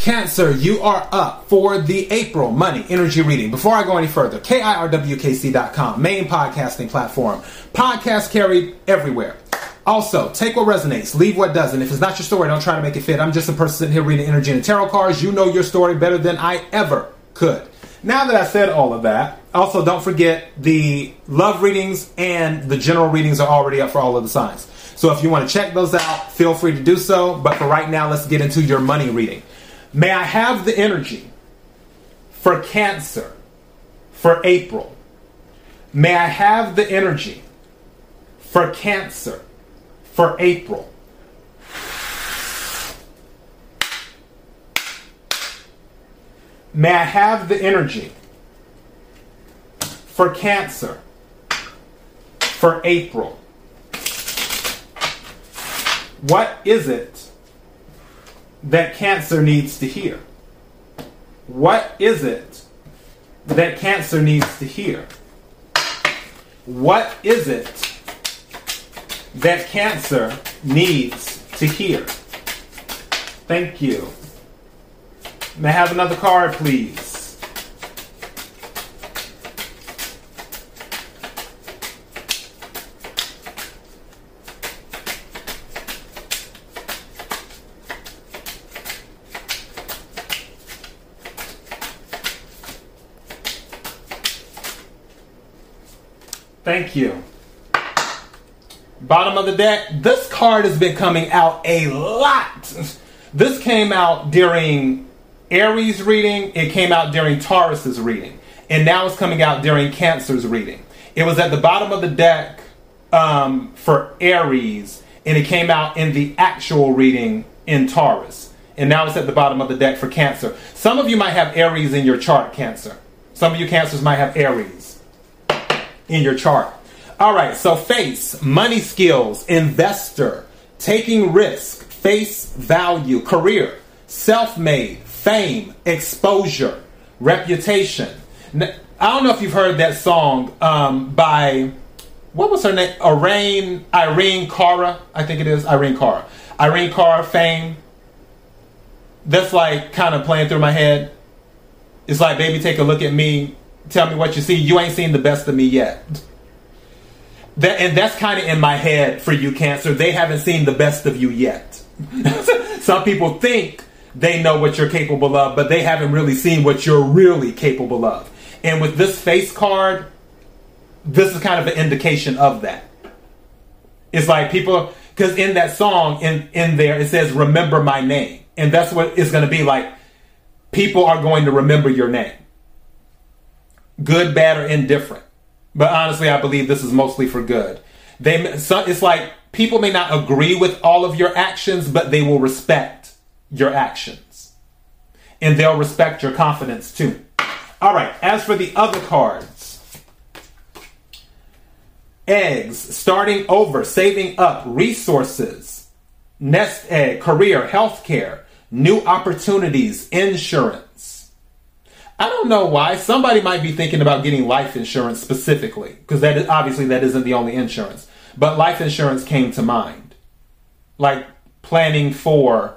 Cancer, you are up for the April Money Energy Reading. Before I go any further, KIRWKC.com, main podcasting platform. Podcast carried everywhere. Also, take what resonates, leave what doesn't. If it's not your story, don't try to make it fit. I'm just a person sitting here reading energy and tarot cards. You know your story better than I ever could. Now that I said all of that, also don't forget the love readings and the general readings are already up for all of the signs. So if you want to check those out, feel free to do so. But for right now, let's get into your money reading. May I have the energy for Cancer for April? May I have the energy for Cancer for April? May I have the energy for Cancer for April? What is it that cancer needs to hear? What is it that cancer needs to hear? What is it that cancer needs to hear? Thank you. May I have another card, please? Thank you. Bottom of the deck. This card has been coming out a lot. This came out during Aries reading, it came out during Taurus's reading, and now it's coming out during Cancer's reading. It was at the bottom of the deck um, for Aries, and it came out in the actual reading in Taurus. And now it's at the bottom of the deck for Cancer. Some of you might have Aries in your chart, Cancer. Some of you Cancers might have Aries in your chart. All right, so face, money skills, investor, taking risk, face value, career, self made, fame, exposure, reputation. I don't know if you've heard that song um, by, what was her name? Irene, Irene Cara, I think it is. Irene Cara. Irene Cara, fame. That's like kind of playing through my head. It's like, baby, take a look at me tell me what you see. You ain't seen the best of me yet. That, and that's kind of in my head for you, Cancer. They haven't seen the best of you yet. Some people think they know what you're capable of, but they haven't really seen what you're really capable of. And with this face card, this is kind of an indication of that. It's like people, because in that song, in, in there, it says, Remember my name. And that's what it's going to be like. People are going to remember your name good, bad, or indifferent. But honestly, I believe this is mostly for good. They, so it's like people may not agree with all of your actions, but they will respect your actions. And they'll respect your confidence too. All right, as for the other cards eggs, starting over, saving up, resources, nest egg, career, healthcare, new opportunities, insurance I don't know why. Somebody might be thinking about getting life insurance specifically, because that is, obviously that isn't the only insurance. But life insurance came to mind, like planning for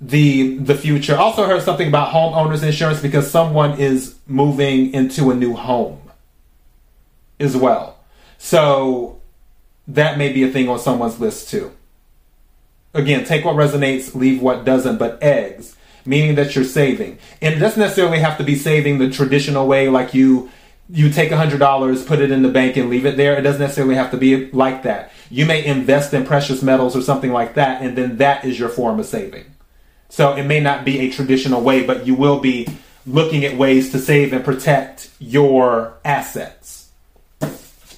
the the future. Also heard something about homeowners insurance because someone is moving into a new home as well. So that may be a thing on someone's list too. Again, take what resonates, leave what doesn't. But eggs meaning that you're saving. And it doesn't necessarily have to be saving the traditional way, like you you take $100, put it in the bank and leave it there. It doesn't necessarily have to be like that. You may invest in precious metals or something like that, and then that is your form of saving. So it may not be a traditional way, but you will be looking at ways to save and protect your assets.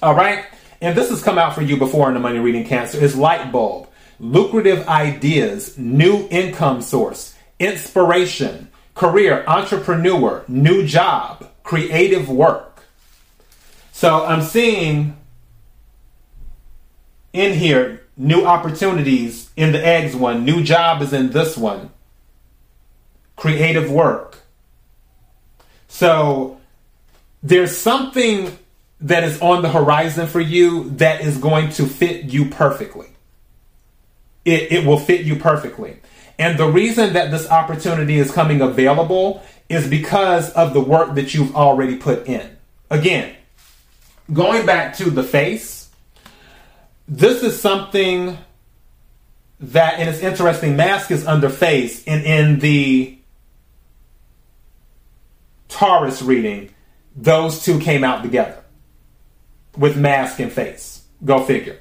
All right? And this has come out for you before in the money reading cancer is light bulb, lucrative ideas, new income source, inspiration, career, entrepreneur, new job, creative work. So I'm seeing in here new opportunities in the eggs one, new job is in this one, creative work. So there's something that is on the horizon for you that is going to fit you perfectly. It, it will fit you perfectly. And the reason that this opportunity is coming available is because of the work that you've already put in. Again, going back to the face, this is something that, and it's interesting, mask is under face, and in the Taurus reading, those two came out together with mask and face. Go figure.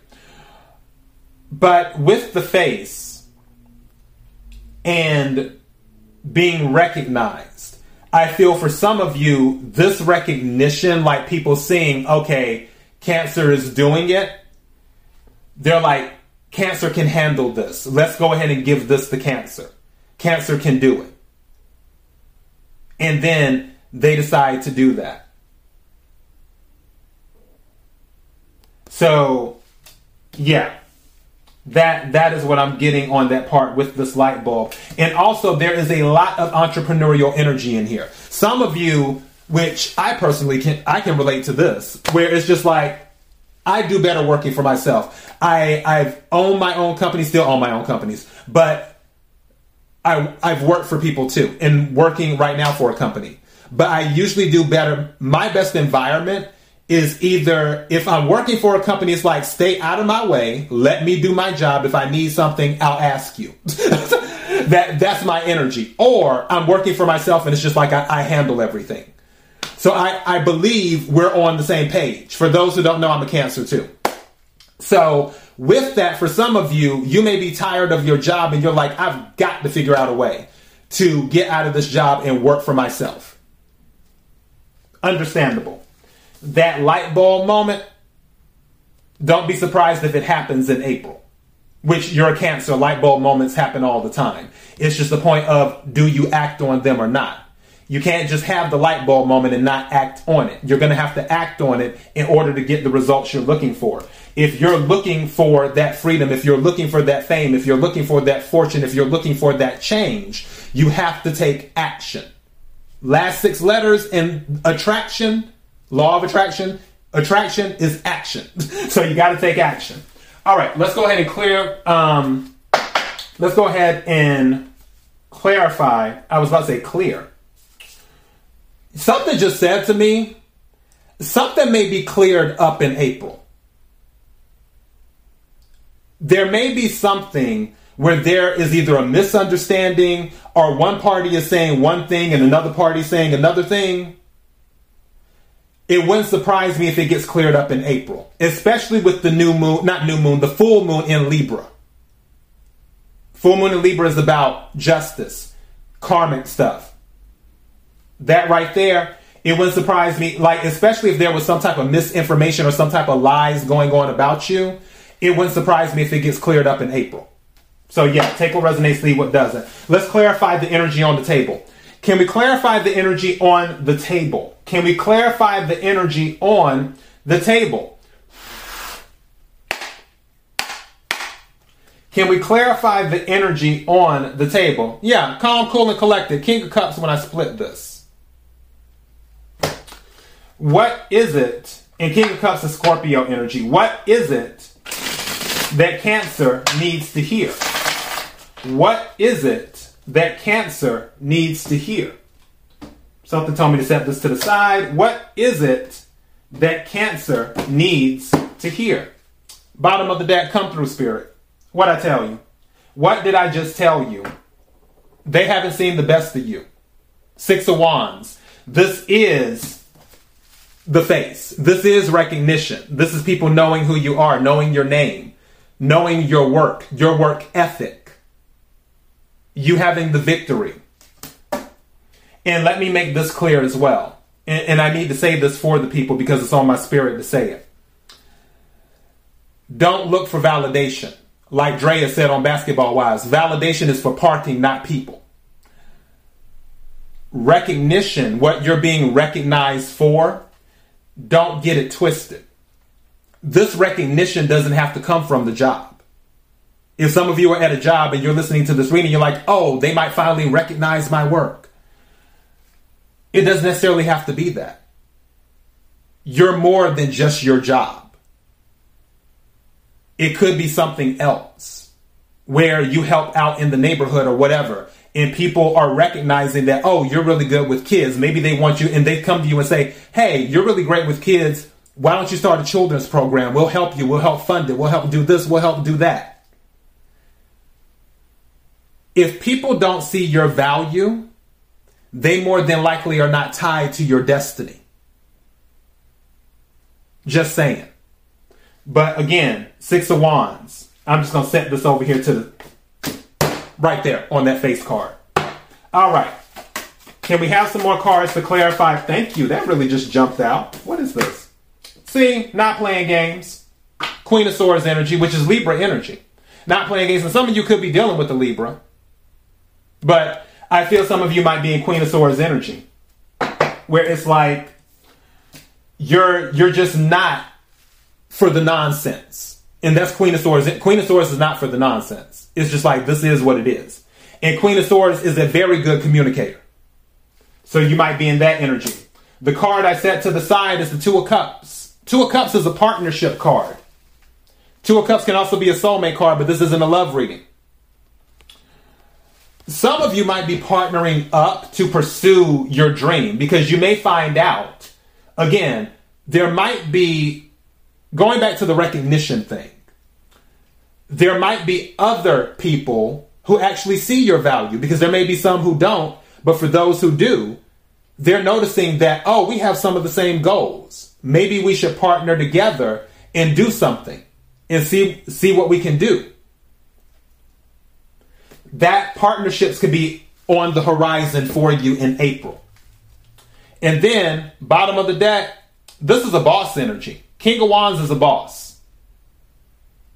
But with the face and being recognized, I feel for some of you, this recognition, like people seeing, okay, cancer is doing it, they're like, cancer can handle this. Let's go ahead and give this to cancer. Cancer can do it. And then they decide to do that. So, yeah. That that is what I'm getting on that part with this light bulb. And also there is a lot of entrepreneurial energy in here. Some of you which I personally can I can relate to this where it's just like I do better working for myself. I I've owned my own company, still own my own companies, but I I've worked for people too and working right now for a company. But I usually do better. My best environment is either if I'm working for a company, it's like stay out of my way, let me do my job. If I need something, I'll ask you. that that's my energy. Or I'm working for myself and it's just like I, I handle everything. So I, I believe we're on the same page. For those who don't know, I'm a cancer too. So with that, for some of you, you may be tired of your job and you're like, I've got to figure out a way to get out of this job and work for myself. Understandable. That light bulb moment, don't be surprised if it happens in April, which you're a cancer, light bulb moments happen all the time. It's just the point of do you act on them or not? You can't just have the light bulb moment and not act on it. You're going to have to act on it in order to get the results you're looking for. If you're looking for that freedom, if you're looking for that fame, if you're looking for that fortune, if you're looking for that change, you have to take action. Last six letters in attraction, law of attraction, attraction is action. so you got to take action. All right, let's go ahead and clear. Um, let's go ahead and clarify. I was about to say clear something just said to me, something may be cleared up in April. There may be something where there is either a misunderstanding or one party is saying one thing and another party saying another thing. It wouldn't surprise me if it gets cleared up in April, especially with the new moon, not new moon, the full moon in Libra. Full moon in Libra is about justice, karmic stuff that right there, it wouldn't surprise me. Like, especially if there was some type of misinformation or some type of lies going on about you, it wouldn't surprise me if it gets cleared up in April. So yeah, take what resonates, leave what doesn't. Let's clarify the energy on the table. Can we clarify the energy on the table? Can we clarify the energy on the table? Can we clarify the energy on the table? Yeah, calm, cool, and collected. King of Cups when I split this. What is it in King of Cups and Scorpio energy? What is it that Cancer needs to hear? What is it that Cancer needs to hear? Something told me to set this to the side. What is it that Cancer needs to hear? Bottom of the deck, come through, Spirit. What I tell you? What did I just tell you? They haven't seen the best of you. Six of Wands. This is the face. This is recognition. This is people knowing who you are, knowing your name, knowing your work, your work ethic, you having the victory. And let me make this clear as well. And, and I need to say this for the people because it's on my spirit to say it. Don't look for validation. Like Drea said on Basketball Wives, validation is for parking, not people. Recognition, what you're being recognized for, don't get it twisted. This recognition doesn't have to come from the job. If some of you are at a job and you're listening to this reading, you're like, oh, they might finally recognize my work. It doesn't necessarily have to be that. You're more than just your job. It could be something else. where you help out in the neighborhood or whatever and people are recognizing that oh you're really good with kids maybe they want you and they come to you and say hey you're really great with kids why don't you start a children's program we'll help you we'll help fund it we'll help do this we'll help do that if people don't see your value they more than likely are not tied to your destiny just saying but again six of wands i'm just going to set this over here to the right there on that face card. All right. Can we have some more cards to clarify? Thank you. That really just jumped out. What is this? See, not playing games. Queen of Swords energy, which is Libra energy. Not playing games. And some of you could be dealing with the Libra. But I feel some of you might be in Queen of Swords energy. Where it's like you're you're just not for the nonsense. And that's Queen of Swords. Queen of Swords is not for the nonsense. It's just like this is what it is. And Queen of Swords is a very good communicator. So you might be in that energy. The card I set to the side is the Two of Cups. Two of Cups is a partnership card. Two of Cups can also be a soulmate card, but this isn't a love reading. Some of you might be partnering up to pursue your dream because you may find out, again, there might be, going back to the recognition thing, there might be other people who actually see your value because there may be some who don't, but for those who do, they're noticing that, oh, we have some of the same goals. Maybe we should partner together and do something and see, see what we can do. That partnerships could be on the horizon for you in April. And then, bottom of the deck, this is a boss energy. King of Wands is a boss.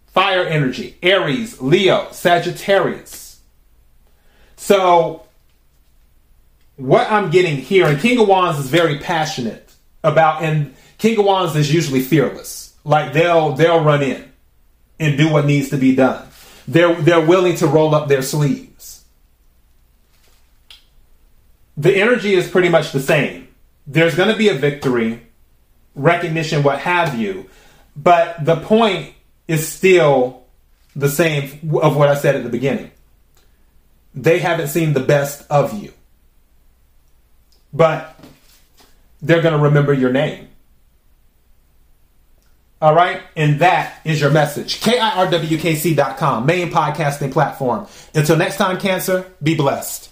Fire energy, Aries, Leo, Sagittarius. So, what I'm getting here, and King of Wands is very passionate about, and King of Wands is usually fearless. Like they'll they'll run in and do what needs to be done. They're they're willing to roll up their sleeves. The energy is pretty much the same. There's going to be a victory, recognition, what have you, but the point is still the same of what I said at the beginning. They haven't seen the best of you. But they're going to remember your name. All right? And that is your message. KIRWKC.com, main podcasting platform. Until next time, Cancer, be blessed.